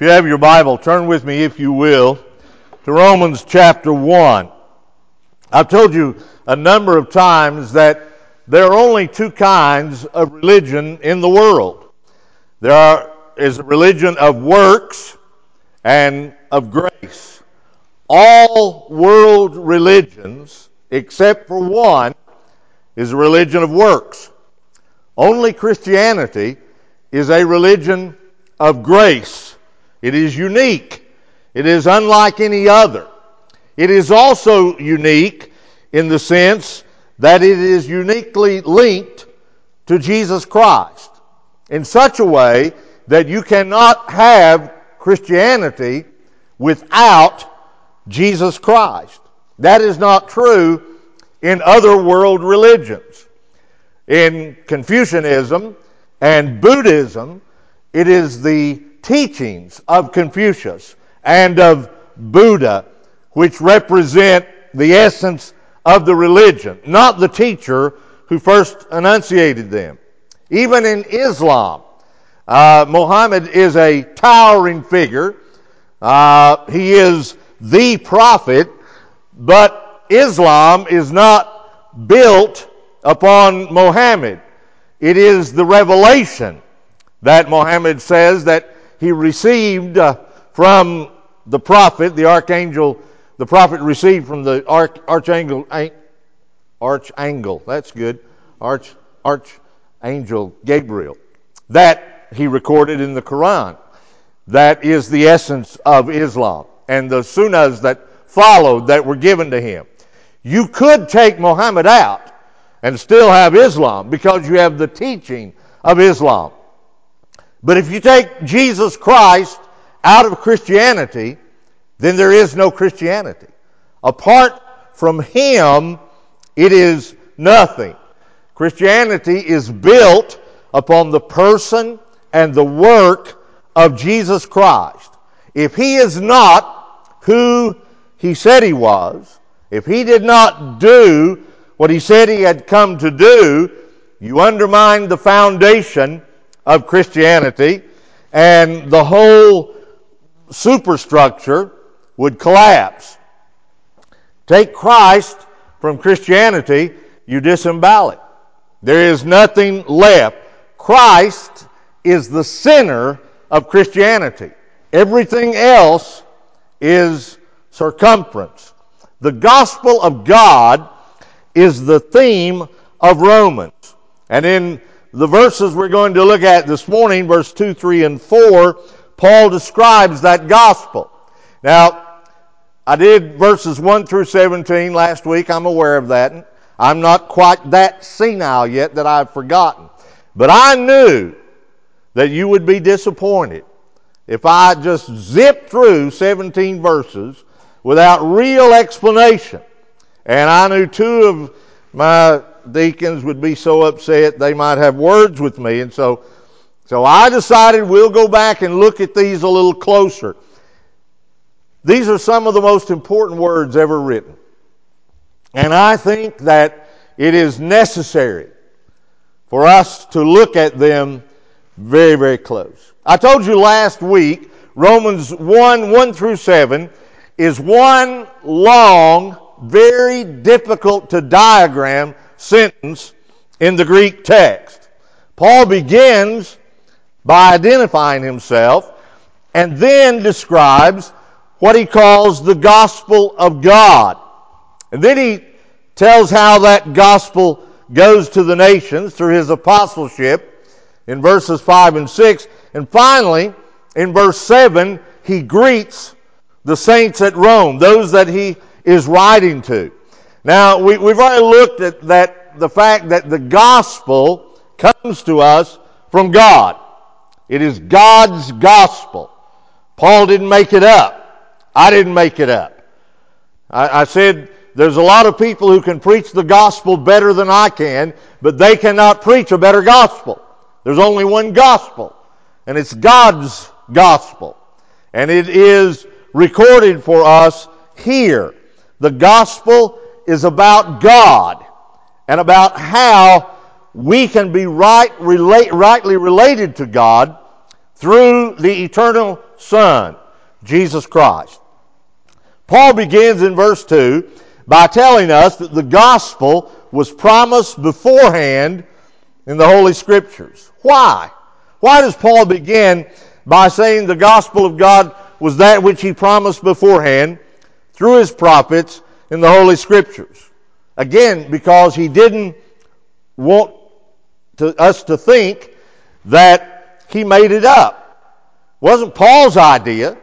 If you have your Bible, turn with me, if you will, to Romans chapter 1. I've told you a number of times that there are only two kinds of religion in the world. There are, is a religion of works and of grace. All world religions, except for one, is a religion of works. Only Christianity is a religion of grace. It is unique. It is unlike any other. It is also unique in the sense that it is uniquely linked to Jesus Christ in such a way that you cannot have Christianity without Jesus Christ. That is not true in other world religions. In Confucianism and Buddhism, it is the teachings of Confucius and of Buddha which represent the essence of the religion, not the teacher who first enunciated them. Even in Islam, uh, Muhammad is a towering figure. Uh, he is the prophet, but Islam is not built upon Muhammad. It is the revelation that Muhammad says that he received uh, from the prophet, the archangel, the prophet received from the arch, archangel, archangel, that's good, arch, archangel Gabriel, that he recorded in the Quran. That is the essence of Islam and the sunnahs that followed that were given to him. You could take Muhammad out and still have Islam because you have the teaching of Islam. But if you take Jesus Christ out of Christianity, then there is no Christianity. Apart from Him, it is nothing. Christianity is built upon the person and the work of Jesus Christ. If He is not who He said He was, if He did not do what he said he had come to do, you undermine the foundation of Christianity, and the whole superstructure would collapse. Take Christ from Christianity, you disembowel it. There is nothing left. Christ is the center of Christianity. Everything else is circumference. The gospel of God is the theme of Romans. And in the verses we're going to look at this morning, verse 2, 3, and 4, Paul describes that gospel. Now, I did verses 1 through 17 last week. I'm aware of that. I'm not quite that senile yet that I've forgotten. But I knew that you would be disappointed if I just zipped through 17 verses without real explanation. And I knew two of my deacons would be so upset they might have words with me. And so, so I decided we'll go back and look at these a little closer. These are some of the most important words ever written. And I think that it is necessary for us to look at them very, very close. I told you last week, Romans 1 1 through 7 is one long very difficult to diagram sentence in the Greek text. Paul begins by identifying himself and then describes what he calls the gospel of God. And then he tells how that gospel goes to the nations through his apostleship in verses 5 and 6. And finally, in verse 7, he greets the saints at Rome, those that he is writing to. Now, we, have already looked at that, the fact that the gospel comes to us from God. It is God's gospel. Paul didn't make it up. I didn't make it up. I, I said there's a lot of people who can preach the gospel better than I can, but they cannot preach a better gospel. There's only one gospel, and it's God's gospel. And it is recorded for us here. The gospel is about God and about how we can be right, relate, rightly related to God through the eternal Son, Jesus Christ. Paul begins in verse 2 by telling us that the gospel was promised beforehand in the Holy Scriptures. Why? Why does Paul begin by saying the gospel of God was that which he promised beforehand through his prophets in the Holy Scriptures? Again, because he didn't want to, us to think that he made it up. It wasn't Paul's idea.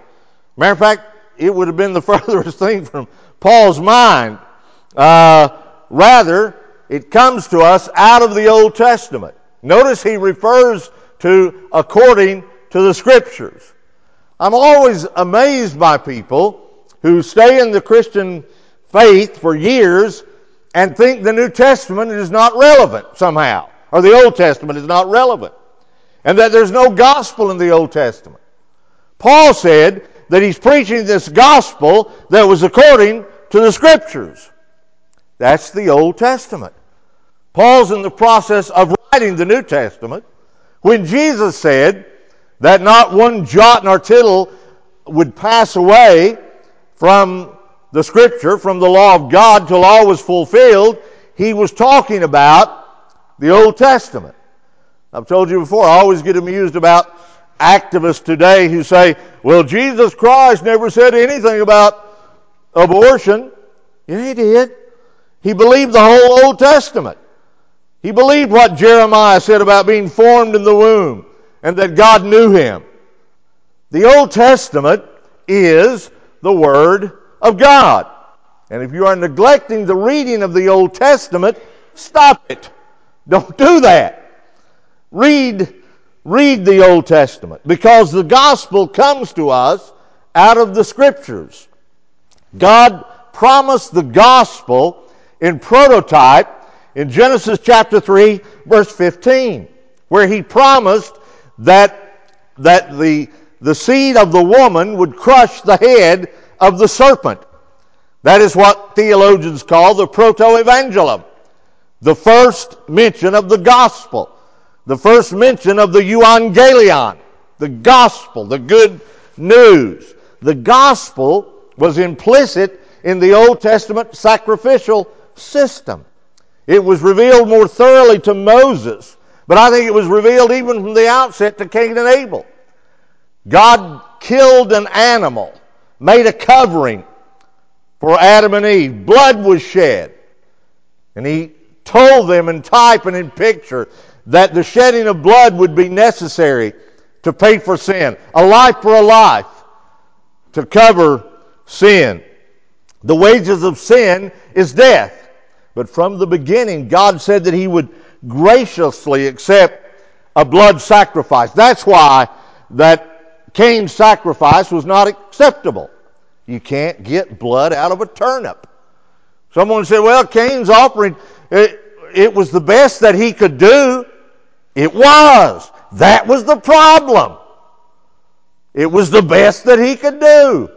Matter of fact, it would have been the furthest thing from Paul's mind. Uh, rather, it comes to us out of the Old Testament. Notice he refers to according to the Scriptures. I'm always amazed by people who stay in the Christian faith for years and think the New Testament is not relevant somehow, or the Old Testament is not relevant, and that there's no gospel in the Old Testament. Paul said that he's preaching this gospel that was according to the Scriptures. That's the Old Testament. Paul's in the process of writing the New Testament when Jesus said that not one jot nor tittle would pass away from the Scripture, from the law of God till all was fulfilled, he was talking about the Old Testament. I've told you before, I always get amused about activists today who say, well, Jesus Christ never said anything about abortion. Yeah, he did. He believed the whole Old Testament. He believed what Jeremiah said about being formed in the womb and that God knew him. The Old Testament is the Word of God. And if you are neglecting the reading of the Old Testament, stop it. Don't do that. Read, read the Old Testament because the gospel comes to us out of the scriptures. God promised the gospel in prototype in Genesis chapter 3 verse 15 where he promised that, that the, the seed of the woman would crush the head of the serpent. That is what theologians call the proto-evangelium. The first mention of the gospel. The first mention of the euangelion. The gospel, the good news. The gospel was implicit in the Old Testament sacrificial system. It was revealed more thoroughly to Moses, but I think it was revealed even from the outset to Cain and Abel. God killed an animal, made a covering for Adam and Eve. Blood was shed. And he told them in type and in picture that the shedding of blood would be necessary to pay for sin. A life for a life to cover sin. The wages of sin is death. But from the beginning, God said that He would graciously accept a blood sacrifice. That's why that Cain's sacrifice was not acceptable. You can't get blood out of a turnip. Someone said, well, Cain's offering, it, it was the best that he could do. It was. That was the problem. It was the best that he could do.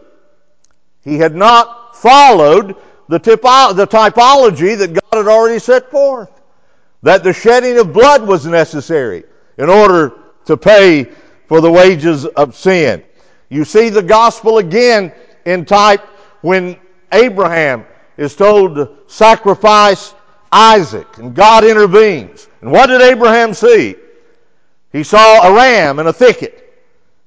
He had not followed the, typo- the typology that God had already set forth. That the shedding of blood was necessary in order to pay for the wages of sin. You see the gospel again in type when Abraham is told to sacrifice Isaac and God intervenes. And what did Abraham see? He saw a ram in a thicket.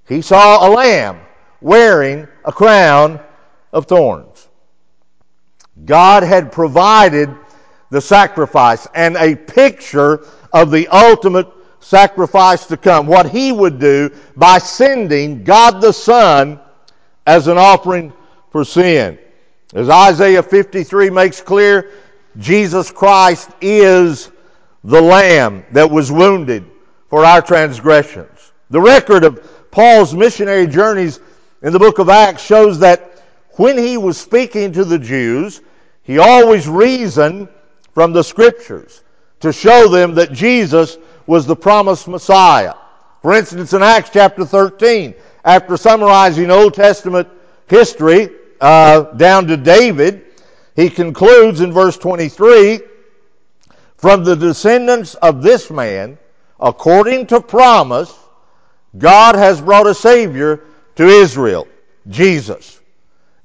He saw a lamb wearing a crown of thorns. God had provided the sacrifice and a picture of the ultimate sacrifice to come. What he would do by sending God the Son as an offering for sin. As Isaiah 53 makes clear, Jesus Christ is the Lamb that was wounded for our transgressions. The record of Paul's missionary journeys in the book of Acts shows that when he was speaking to the Jews, he always reasoned from the scriptures to show them that Jesus was the promised Messiah. For instance, in Acts chapter 13, after summarizing Old Testament history uh, down to David, he concludes in verse 23 From the descendants of this man, according to promise, God has brought a Savior to Israel, Jesus.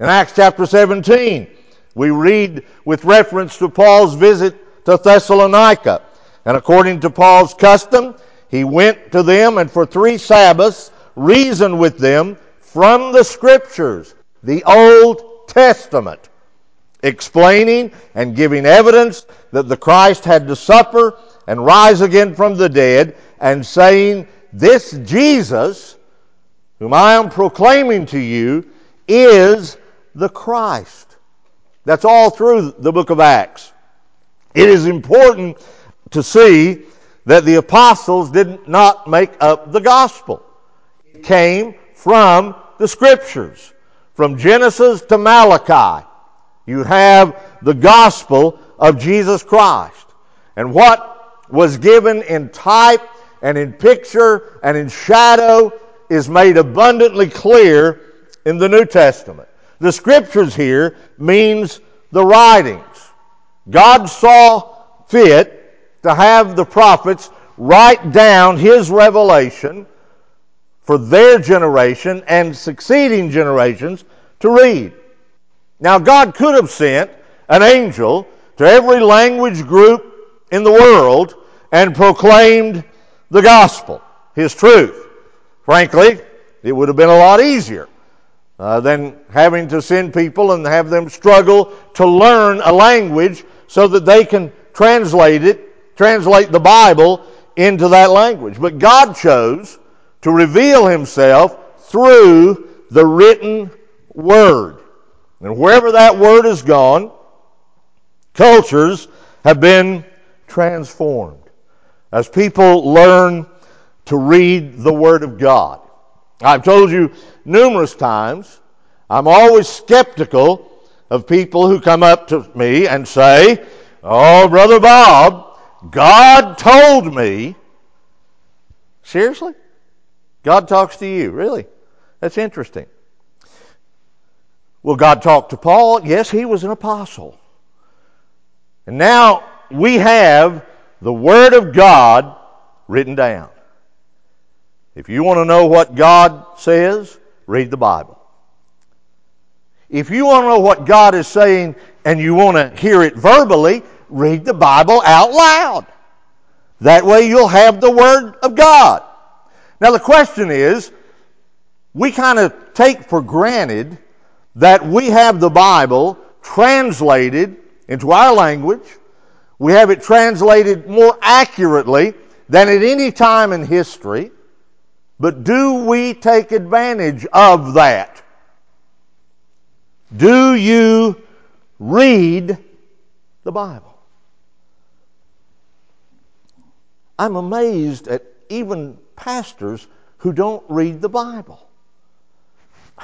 In Acts chapter 17, we read with reference to Paul's visit to Thessalonica. And according to Paul's custom, he went to them and for three Sabbaths reasoned with them from the Scriptures, the Old Testament, explaining and giving evidence that the Christ had to suffer and rise again from the dead, and saying, This Jesus, whom I am proclaiming to you, is the Christ. That's all through the book of Acts. It is important to see that the apostles did not make up the gospel. It came from the scriptures. From Genesis to Malachi, you have the gospel of Jesus Christ. And what was given in type and in picture and in shadow is made abundantly clear in the New Testament. The scriptures here means the writings. God saw fit to have the prophets write down his revelation for their generation and succeeding generations to read. Now, God could have sent an angel to every language group in the world and proclaimed the gospel, his truth. Frankly, it would have been a lot easier uh, than having to send people and have them struggle to learn a language so that they can translate it, translate the Bible into that language. But God chose to reveal himself through the written word. And wherever that word has gone, cultures have been transformed as people learn to read the Word of God. I've told you numerous times, I'm always skeptical of people who come up to me and say, Oh, Brother Bob, God told me. Seriously? God talks to you. Really? That's interesting. Well, God talked to Paul. Yes, he was an apostle. And now we have the Word of God written down. If you want to know what God says, read the Bible. If you want to know what God is saying and you want to hear it verbally, read the Bible out loud. That way you'll have the Word of God. Now the question is, we kind of take for granted that we have the Bible translated into our language. We have it translated more accurately than at any time in history. But do we take advantage of that? Do you read the Bible? I'm amazed at even pastors who don't read the Bible.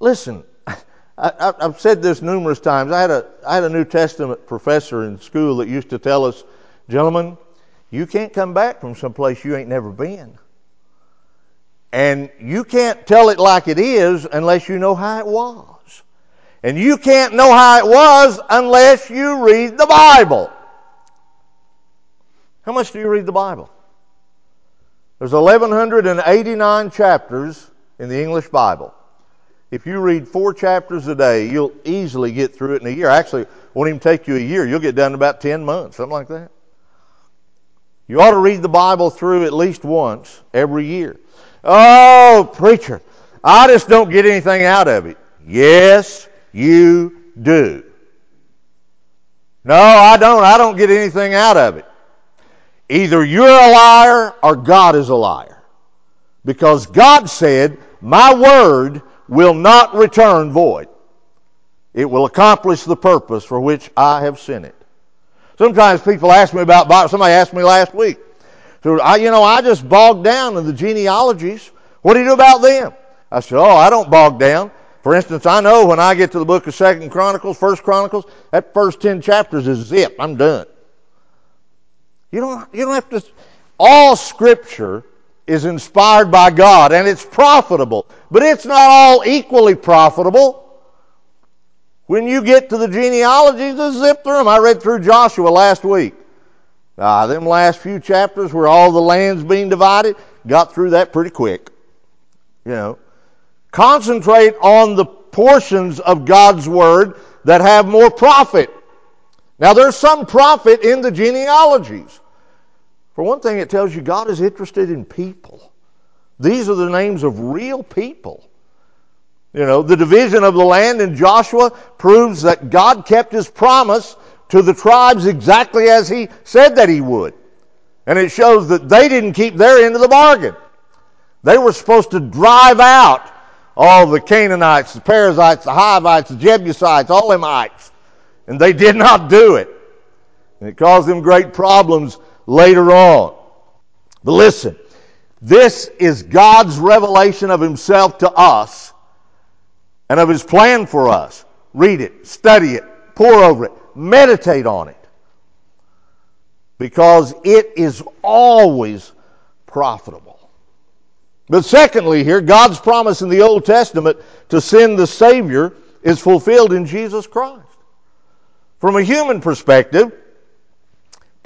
Listen, I, have said this numerous times. I had, a, I had a New Testament professor in school that used to tell us, gentlemen, you can't come back from someplace you ain't never been. And you can't tell it like it is unless you know how it was. And you can't know how it was unless you read the Bible. How much do you read the Bible? There's 1,189 chapters in the English Bible. If you read four chapters a day, you'll easily get through it in a year. Actually, it won't even take you a year. You'll get done in about 10 months, something like that. You ought to read the Bible through at least once every year. Oh, preacher, I just don't get anything out of it. Yes, you do. No, I don't. I don't get anything out of it. Either you're a liar or God is a liar. Because God said, My word will not return void. It will accomplish the purpose for which I have sent it. Sometimes people ask me about Bible. Somebody asked me last week. So I, you know, I just bogged down in the genealogies. What do you do about them? I said, oh, I don't bog down. For instance, I know when I get to the book of Second Chronicles, First Chronicles, that first ten chapters is zip. I'm done. You don't, you don't have to. All Scripture is inspired by God and it's profitable, but it's not all equally profitable. When you get to the genealogies, just zip through them. I read through Joshua last week. Uh, them last few chapters where all the land's being divided, got through that pretty quick. You know, concentrate on the portions of God's Word that have more profit. Now, there's some profit in the genealogies. For one thing, it tells you God is interested in people. These are the names of real people. You know, the division of the land in Joshua proves that God kept his promise to the tribes exactly as he said that he would. And it shows that they didn't keep their end of the bargain. They were supposed to drive out all the Canaanites, the Perizzites, the Hivites, the Jebusites, all. And they did not do it. And it caused them great problems later on. But listen, this is God's revelation of Himself to us and of His plan for us. Read it, study it, pore over it, meditate on it. Because it is always profitable. But secondly, here, God's promise in the Old Testament to send the Savior is fulfilled in Jesus Christ. From a human perspective,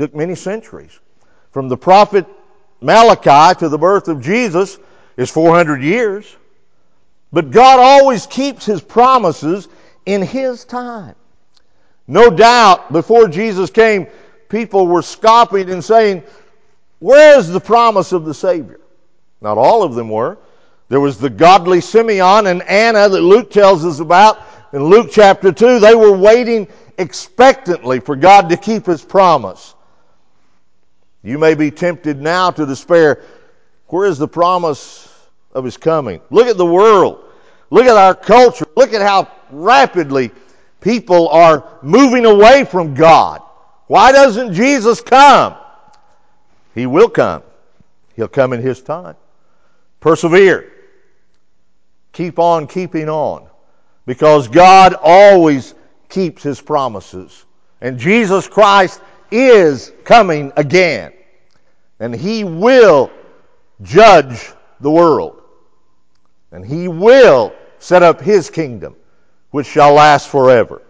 took many centuries. From the prophet Malachi to the birth of Jesus is 400 years. But God always keeps his promises in his time. No doubt, before Jesus came, people were scoffing and saying, Where is the promise of the Savior? Not all of them were. There was the godly Simeon and Anna that Luke tells us about in Luke chapter 2. They were waiting expectantly for God to keep his promise. You may be tempted now to despair. Where is the promise of his coming? Look at the world. Look at our culture. Look at how rapidly people are moving away from God. Why doesn't Jesus come? He will come. He'll come in his time. Persevere. Keep on keeping on. Because God always keeps his promises. And Jesus Christ is coming again. And he will judge the world. And he will set up his kingdom, which shall last forever.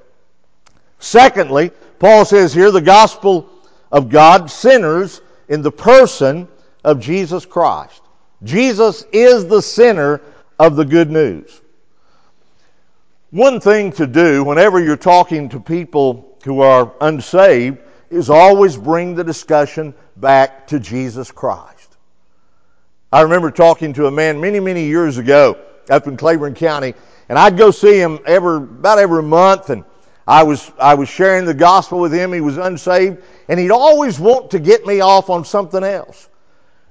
Secondly, Paul says here the gospel of God sinners in the person of Jesus Christ. Jesus is the center of the good news. One thing to do whenever you're talking to people who are unsaved is always bring the discussion back to Jesus Christ. I remember talking to a man many, many years ago up in Claiborne County, and I'd go see him every, about every month, and I was, I was sharing the gospel with him. He was unsaved, and he'd always want to get me off on something else.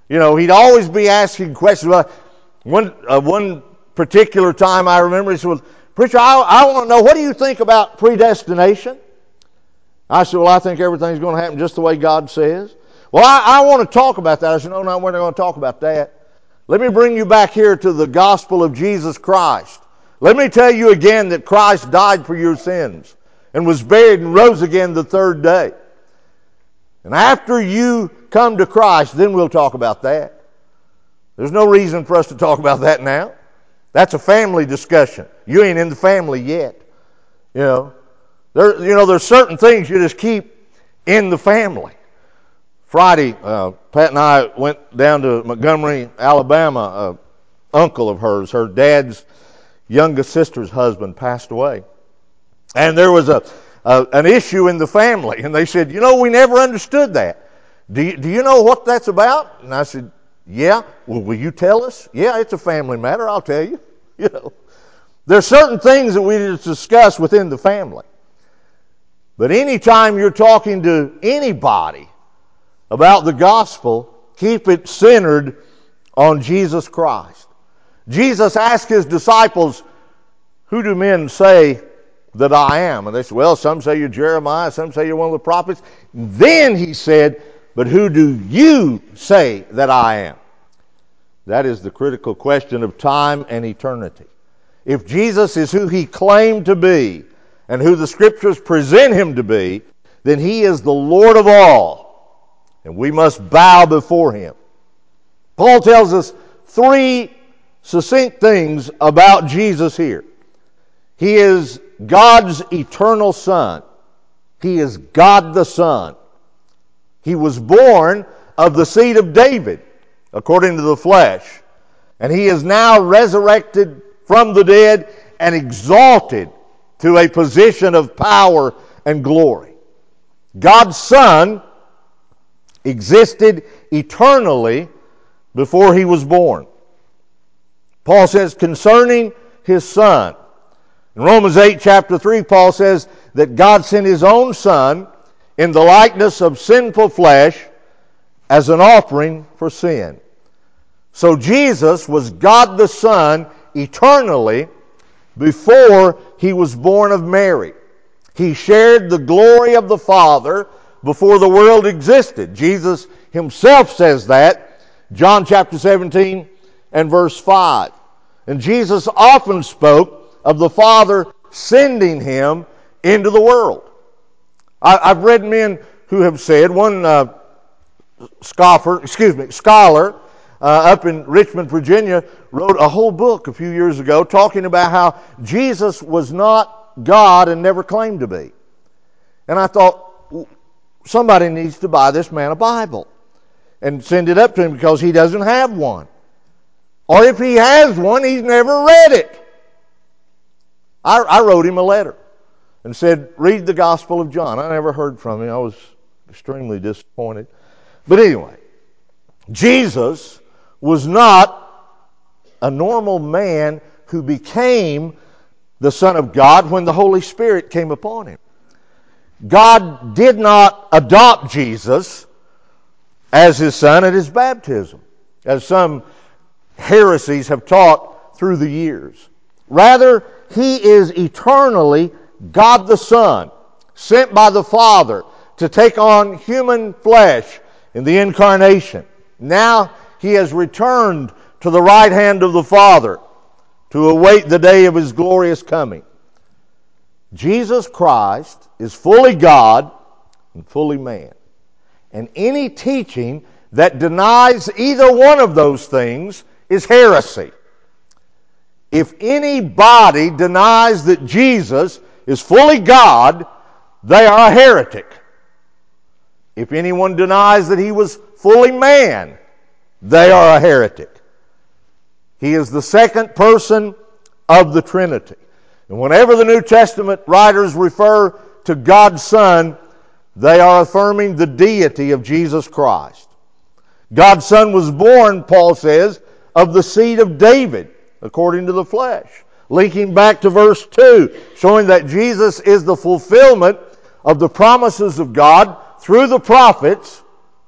You know, he'd always be asking questions. Well, one, uh, one particular time I remember he said, well, Preacher, I, I want to know, what do you think about predestination? I said, Well, I think everything's going to happen just the way God says. Well, I, I want to talk about that. I said, No, no, we're not going to talk about that. Let me bring you back here to the gospel of Jesus Christ. Let me tell you again that Christ died for your sins and was buried and rose again the third day. And after you come to Christ, then we'll talk about that. There's no reason for us to talk about that now. That's a family discussion. You ain't in the family yet. You know, there, you know, there's certain things you just keep in the family. Friday, uh, Pat and I went down to Montgomery, Alabama. A uncle of hers, her dad's youngest sister's husband, passed away, and there was a, a an issue in the family. And they said, you know, we never understood that. Do you, do you know what that's about? And I said, yeah. Well, will you tell us? Yeah, it's a family matter. I'll tell you. You know, there's certain things that we discuss within the family. But anytime you're talking to anybody about the gospel, keep it centered on Jesus Christ. Jesus asked his disciples, Who do men say that I am? And they said, Well, some say you're Jeremiah, some say you're one of the prophets. Then he said, But who do you say that I am? That is the critical question of time and eternity. If Jesus is who he claimed to be, and who the scriptures present him to be, then he is the Lord of all, and we must bow before him. Paul tells us three succinct things about Jesus here. He is God's eternal Son. He is God the Son. He was born of the seed of David. according to the flesh. And he is now resurrected from the dead and exalted to a position of power and glory. God's Son existed eternally before he was born. Paul says concerning his Son, in Romans 8, chapter 3, Paul says that God sent his own Son in the likeness of sinful flesh as an offering for sin. So Jesus was God the Son eternally before he was born of Mary. He shared the glory of the Father before the world existed. Jesus himself says that, John chapter 17 and verse 5. And Jesus often spoke of the Father sending him into the world. I, have read men who have said, one uh, scoffer, excuse me, scholar uh, up in Richmond, Virginia, wrote a whole book a few years ago talking about how Jesus was not God and never claimed to be. And I thought, somebody needs to buy this man a Bible and send it up to him because he doesn't have one. Or if he has one, he's never read it. I, I wrote him a letter and said, Read the Gospel of John. I never heard from him. I was extremely disappointed. But anyway, Jesus was not a normal man who became the Son of God when the Holy Spirit came upon him. God did not adopt Jesus as his son at his baptism, as some heresies have taught through the years. Rather, he is eternally God the Son, sent by the Father to take on human flesh in the incarnation. Now he has returned to the right hand of the Father to await the day of his glorious coming. Jesus Christ is fully God and fully man. And any teaching that denies either one of those things is heresy. If anybody denies that Jesus is fully God, they are a heretic. If anyone denies that he was fully man, they are a heretic. He is the second person of the Trinity. And whenever the New Testament writers refer to God's Son, they are affirming the deity of Jesus Christ. God's Son was born, Paul says, of the seed of David, according to the flesh. Linking back to verse 2, showing that Jesus is the fulfillment of the promises of God through the prophets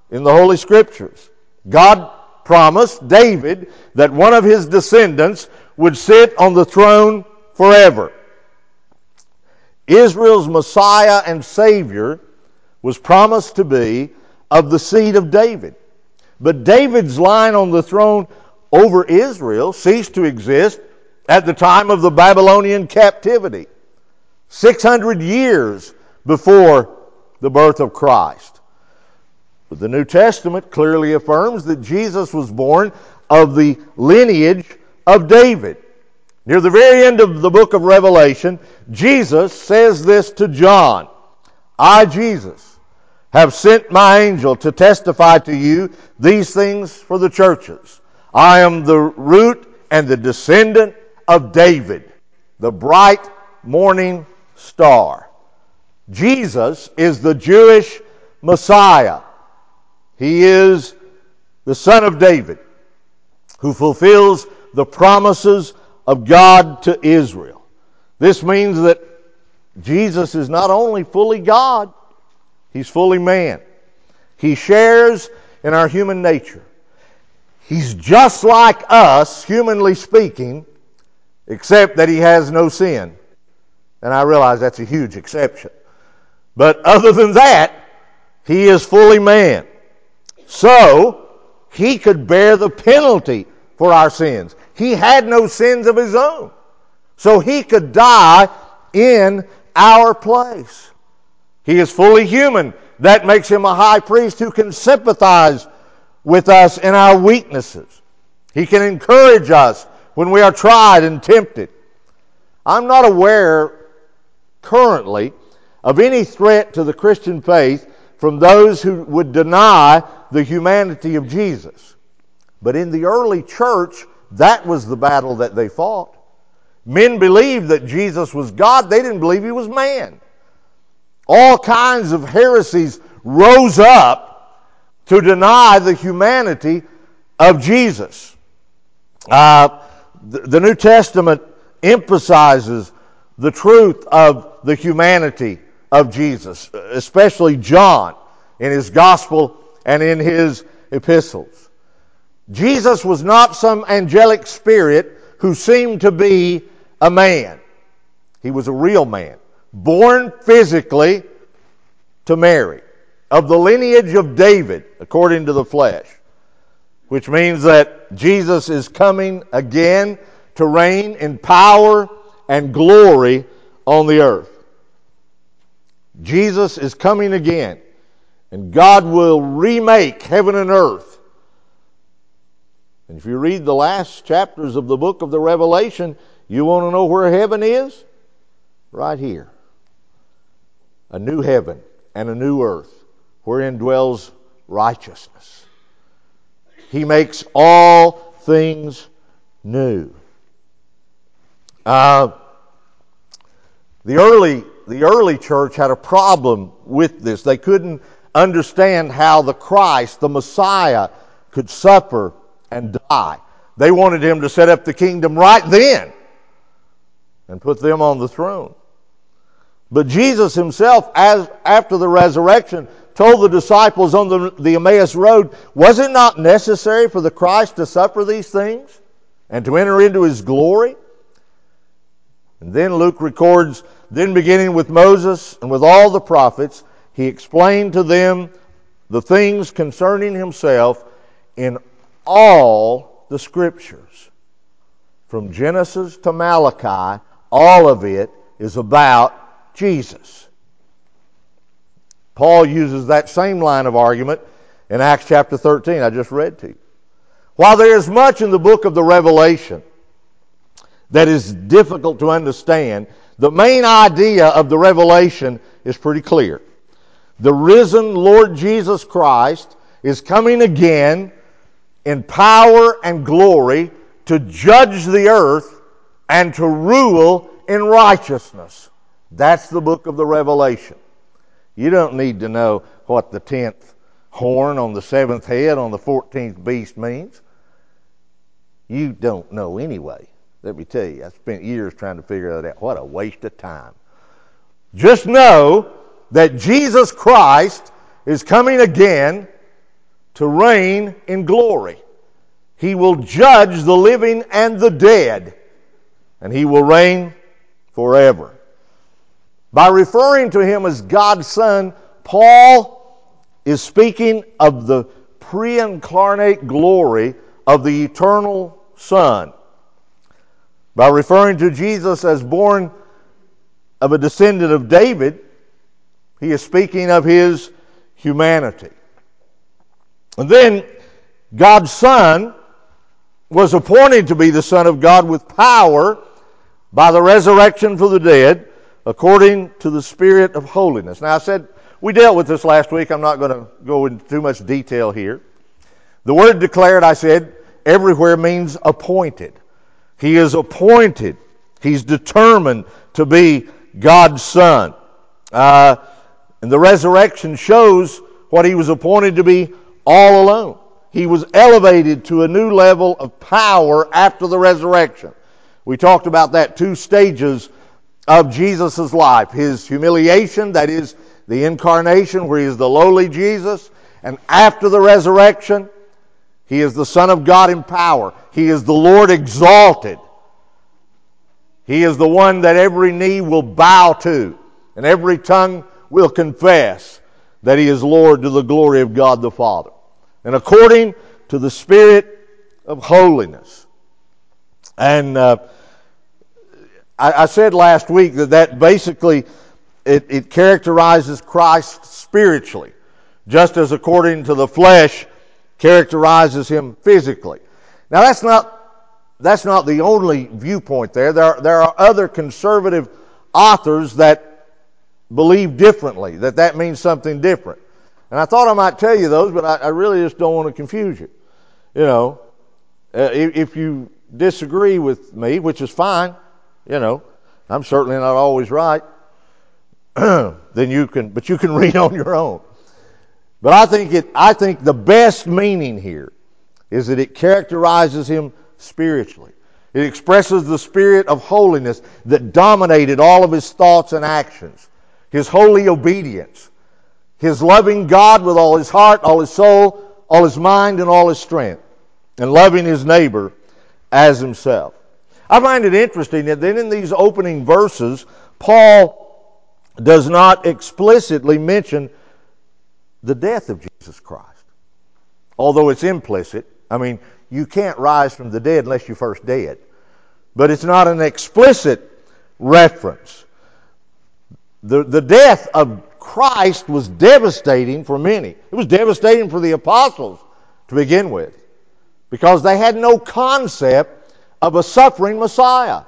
in the Holy Scriptures. God promised David that one of his descendants would sit on the throne forever. Israel's Messiah and Savior was promised to be of the seed of David. But David's line on the throne over Israel ceased to exist at the time of the Babylonian captivity, 600 years before the birth of Christ. But the New Testament clearly affirms that Jesus was born of the lineage of David. Near the very end of the book of Revelation, Jesus says this to John I, Jesus, have sent my angel to testify to you these things for the churches. I am the root and the descendant of David, the bright morning star. Jesus is the Jewish Messiah he is the Son of David who fulfills the promises of God to Israel. This means that Jesus is not only fully God, he's fully man. He shares in our human nature. He's just like us, humanly speaking, except that he has no sin. And I realize that's a huge exception. But other than that, he is fully man. So, he could bear the penalty for our sins. He had no sins of his own. So he could die in our place. He is fully human. That makes him a high priest who can sympathize with us in our weaknesses. He can encourage us when we are tried and tempted. I'm not aware currently of any threat to the Christian faith from those who would deny the humanity of Jesus. But in the early church, that was the battle that they fought. Men believed that Jesus was God, they didn't believe he was man. All kinds of heresies rose up to deny the humanity of Jesus. Uh, the, the New Testament emphasizes the truth of the humanity of Jesus, especially John in his gospel and in his epistles. Jesus was not some angelic spirit who seemed to be a man. He was a real man, born physically to Mary, of the lineage of David, according to the flesh, which means that Jesus is coming again to reign in power and glory on the earth. Jesus is coming again, and God will remake heaven and earth. And if you read the last chapters of the book of the Revelation, you want to know where heaven is? Right here. A new heaven and a new earth wherein dwells righteousness. He makes all things new. Uh, the early the early church had a problem with this. They couldn't understand how the Christ, the Messiah, could suffer and die. They wanted him to set up the kingdom right then and put them on the throne. But Jesus himself, as, after the resurrection, told the disciples on the, the Emmaus Road, was it not necessary for the Christ to suffer these things and to enter into his glory? And then Luke records, then beginning with Moses and with all the prophets, he explained to them the things concerning himself in all the scriptures. From Genesis to Malachi, all of it is about Jesus. Paul uses that same line of argument in Acts chapter 13, I just read to you. While there is much in the book of the Revelation that is difficult to understand, the main idea of the revelation is pretty clear. The risen Lord Jesus Christ is coming again in power and glory to judge the earth and to rule in righteousness. That's the book of the Revelation. You don't need to know what the tenth horn on the seventh head on the fourteenth beast means. You don't know anyway. Let me tell you, I spent years trying to figure that out. What a waste of time. Just know that Jesus Christ is coming again to reign in glory. He will judge the living and the dead, and he will reign forever. By referring to him as God's Son, Paul is speaking of the pre incarnate glory of the eternal Son. By referring to Jesus as born of a descendant of David, he is speaking of his humanity. And then God's Son was appointed to be the Son of God with power by the resurrection from the dead according to the Spirit of holiness. Now, I said we dealt with this last week. I'm not going to go into too much detail here. The word declared, I said, everywhere means appointed. He is appointed. He's determined to be God's Son. Uh, and the resurrection shows what he was appointed to be all alone. He was elevated to a new level of power after the resurrection. We talked about that two stages of Jesus' life. His humiliation, that is the incarnation, where he is the lowly Jesus, and after the resurrection, he is the Son of God in power. He is the Lord exalted. He is the one that every knee will bow to and every tongue will confess that He is Lord to the glory of God the Father. And according to the Spirit of holiness. And uh, I, I, said last week that that basically it, it characterizes Christ spiritually, just as according to the flesh characterizes him physically. Now that's not that's not the only viewpoint there. There are, there are other conservative authors that believe differently, that that means something different. And I thought I might tell you those, but I, I really just don't want to confuse you. You know, Uh, if you disagree with me, which is fine, you know, I'm certainly not always right, then you can, but you can read on your own. But I think it, I think the best meaning here is that it characterizes him spiritually. It expresses the spirit of holiness that dominated all of his thoughts and actions, his holy obedience, his loving God with all his heart, all his soul, all his mind, and all his strength, and loving his neighbor as himself. I find it interesting that then in these opening verses, Paul does not explicitly mention the death of Jesus Christ. Although it's implicit. I mean, you can't rise from the dead unless you're first dead. But it's not an explicit reference. The, the death of Christ was devastating for many. It was devastating for the apostles to begin with because they had no concept of a suffering Messiah.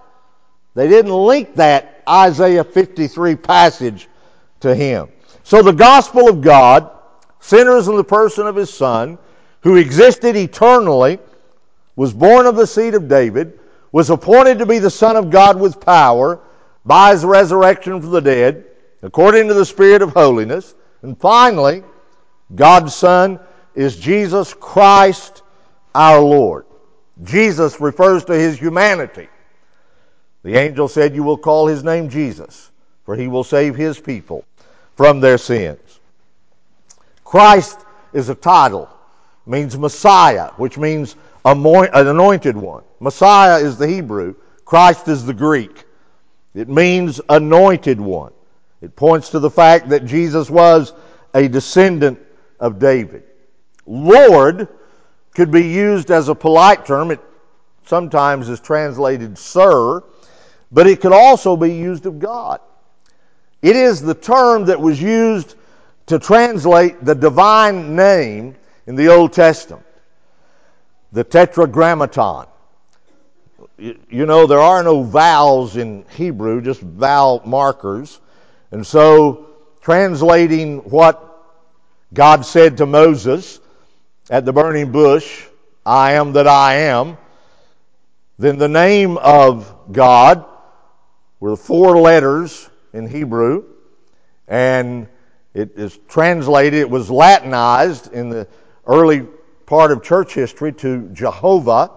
They didn't link that Isaiah 53 passage to him. So the gospel of God sinners in the person of his Son, who existed eternally, was born of the seed of David, was appointed to be the Son of God with power by his resurrection from the dead, according to the Spirit of holiness. And finally, God's Son is Jesus Christ our Lord. Jesus refers to his humanity. The angel said, You will call his name Jesus, for he will save his people from their sins. Christ is a title, means Messiah, which means an anointed one. Messiah is the Hebrew, Christ is the Greek. It means anointed one. It points to the fact that Jesus was a descendant of David. Lord could be used as a polite term. It sometimes is translated sir, but it could also be used of God. It is the term that was used to translate the divine name in the Old Testament, the tetragrammaton. You know, there are no vowels in Hebrew, just vowel markers. And so, translating what God said to Moses at the burning bush, I am that I am, then the name of God were four letters in Hebrew, and it is translated, it was Latinized in the early part of church history to Jehovah.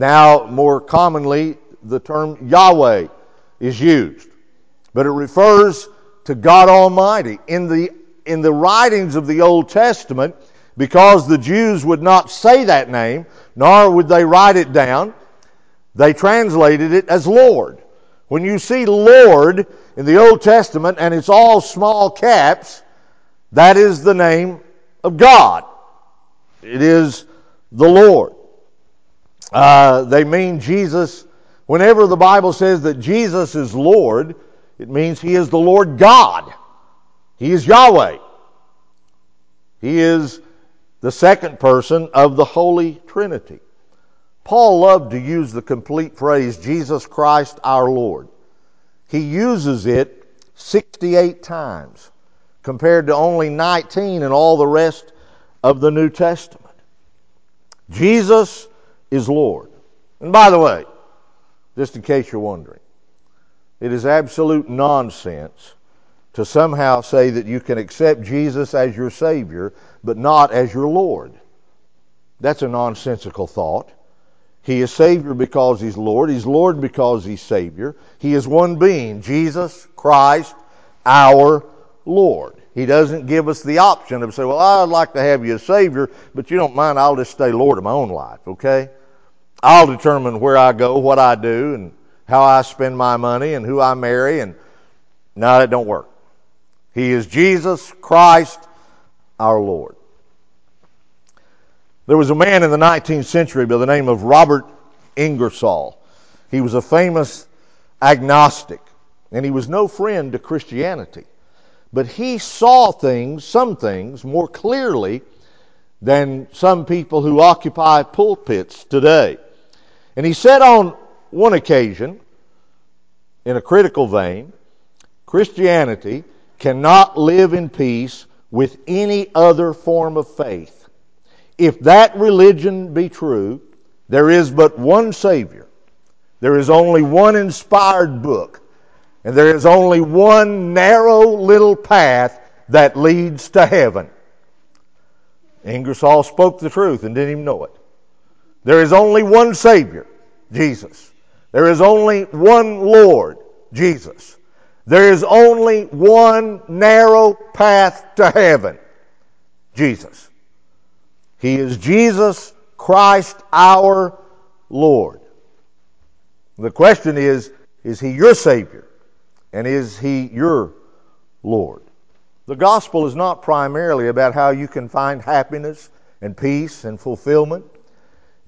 Now, more commonly, the term Yahweh is used. But it refers to God Almighty. In the, in the writings of the Old Testament, because the Jews would not say that name, nor would they write it down, they translated it as Lord. When you see Lord in the Old Testament and it's all small caps, that is the name of God. It is the Lord. Uh, they mean Jesus. Whenever the Bible says that Jesus is Lord, it means He is the Lord God. He is Yahweh. He is the second person of the Holy Trinity. Paul loved to use the complete phrase, Jesus Christ our Lord. He uses it 68 times compared to only 19 in all the rest of the New Testament. Jesus is Lord. And by the way, just in case you're wondering, it is absolute nonsense to somehow say that you can accept Jesus as your Savior, but not as your Lord. That's a nonsensical thought. He is Savior because He's Lord. He's Lord because He's Savior. He is one being, Jesus Christ, our Lord. He doesn't give us the option of say, well, I'd like to have you as Savior, but you don't mind, I'll just stay Lord of my own life, okay? I'll determine where I go, what I do, and how I spend my money, and who I marry, and no, that don't work. He is Jesus Christ, our Lord. There was a man in the 19th century by the name of Robert Ingersoll. He was a famous agnostic, and he was no friend to Christianity. But he saw things, some things, more clearly than some people who occupy pulpits today. And he said on one occasion, in a critical vein, Christianity cannot live in peace with any other form of faith. If that religion be true, There is but one Savior. There is only one inspired book. And there is only one narrow little path that leads to heaven. Ingersoll spoke the truth and didn't even know it. There is only one Savior, Jesus. There is only one Lord, Jesus. There is only one narrow path to heaven, Jesus. He is Jesus Christ our Lord. The question is, is he your Savior? And is he your Lord? The gospel is not primarily about how you can find happiness and peace and fulfillment.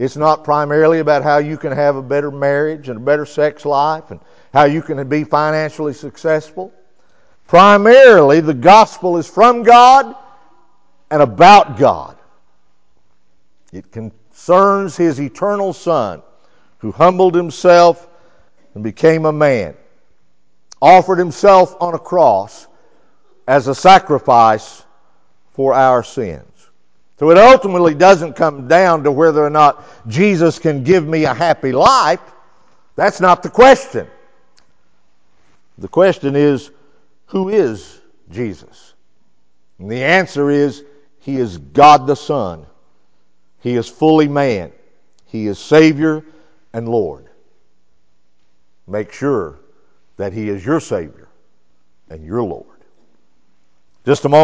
It's not primarily about how you can have a better marriage and a better sex life and how you can be financially successful. Primarily, the gospel is from God and about God. It concerns His eternal Son who humbled Himself and became a man, offered Himself on a cross as a sacrifice for our sins. So it ultimately doesn't come down to whether or not Jesus can give me a happy life. That's not the question. The question is, who is Jesus? And the answer is, He is God the Son. He is fully man. He is Savior and Lord. Make sure that He is your Savior and your Lord. Just a moment.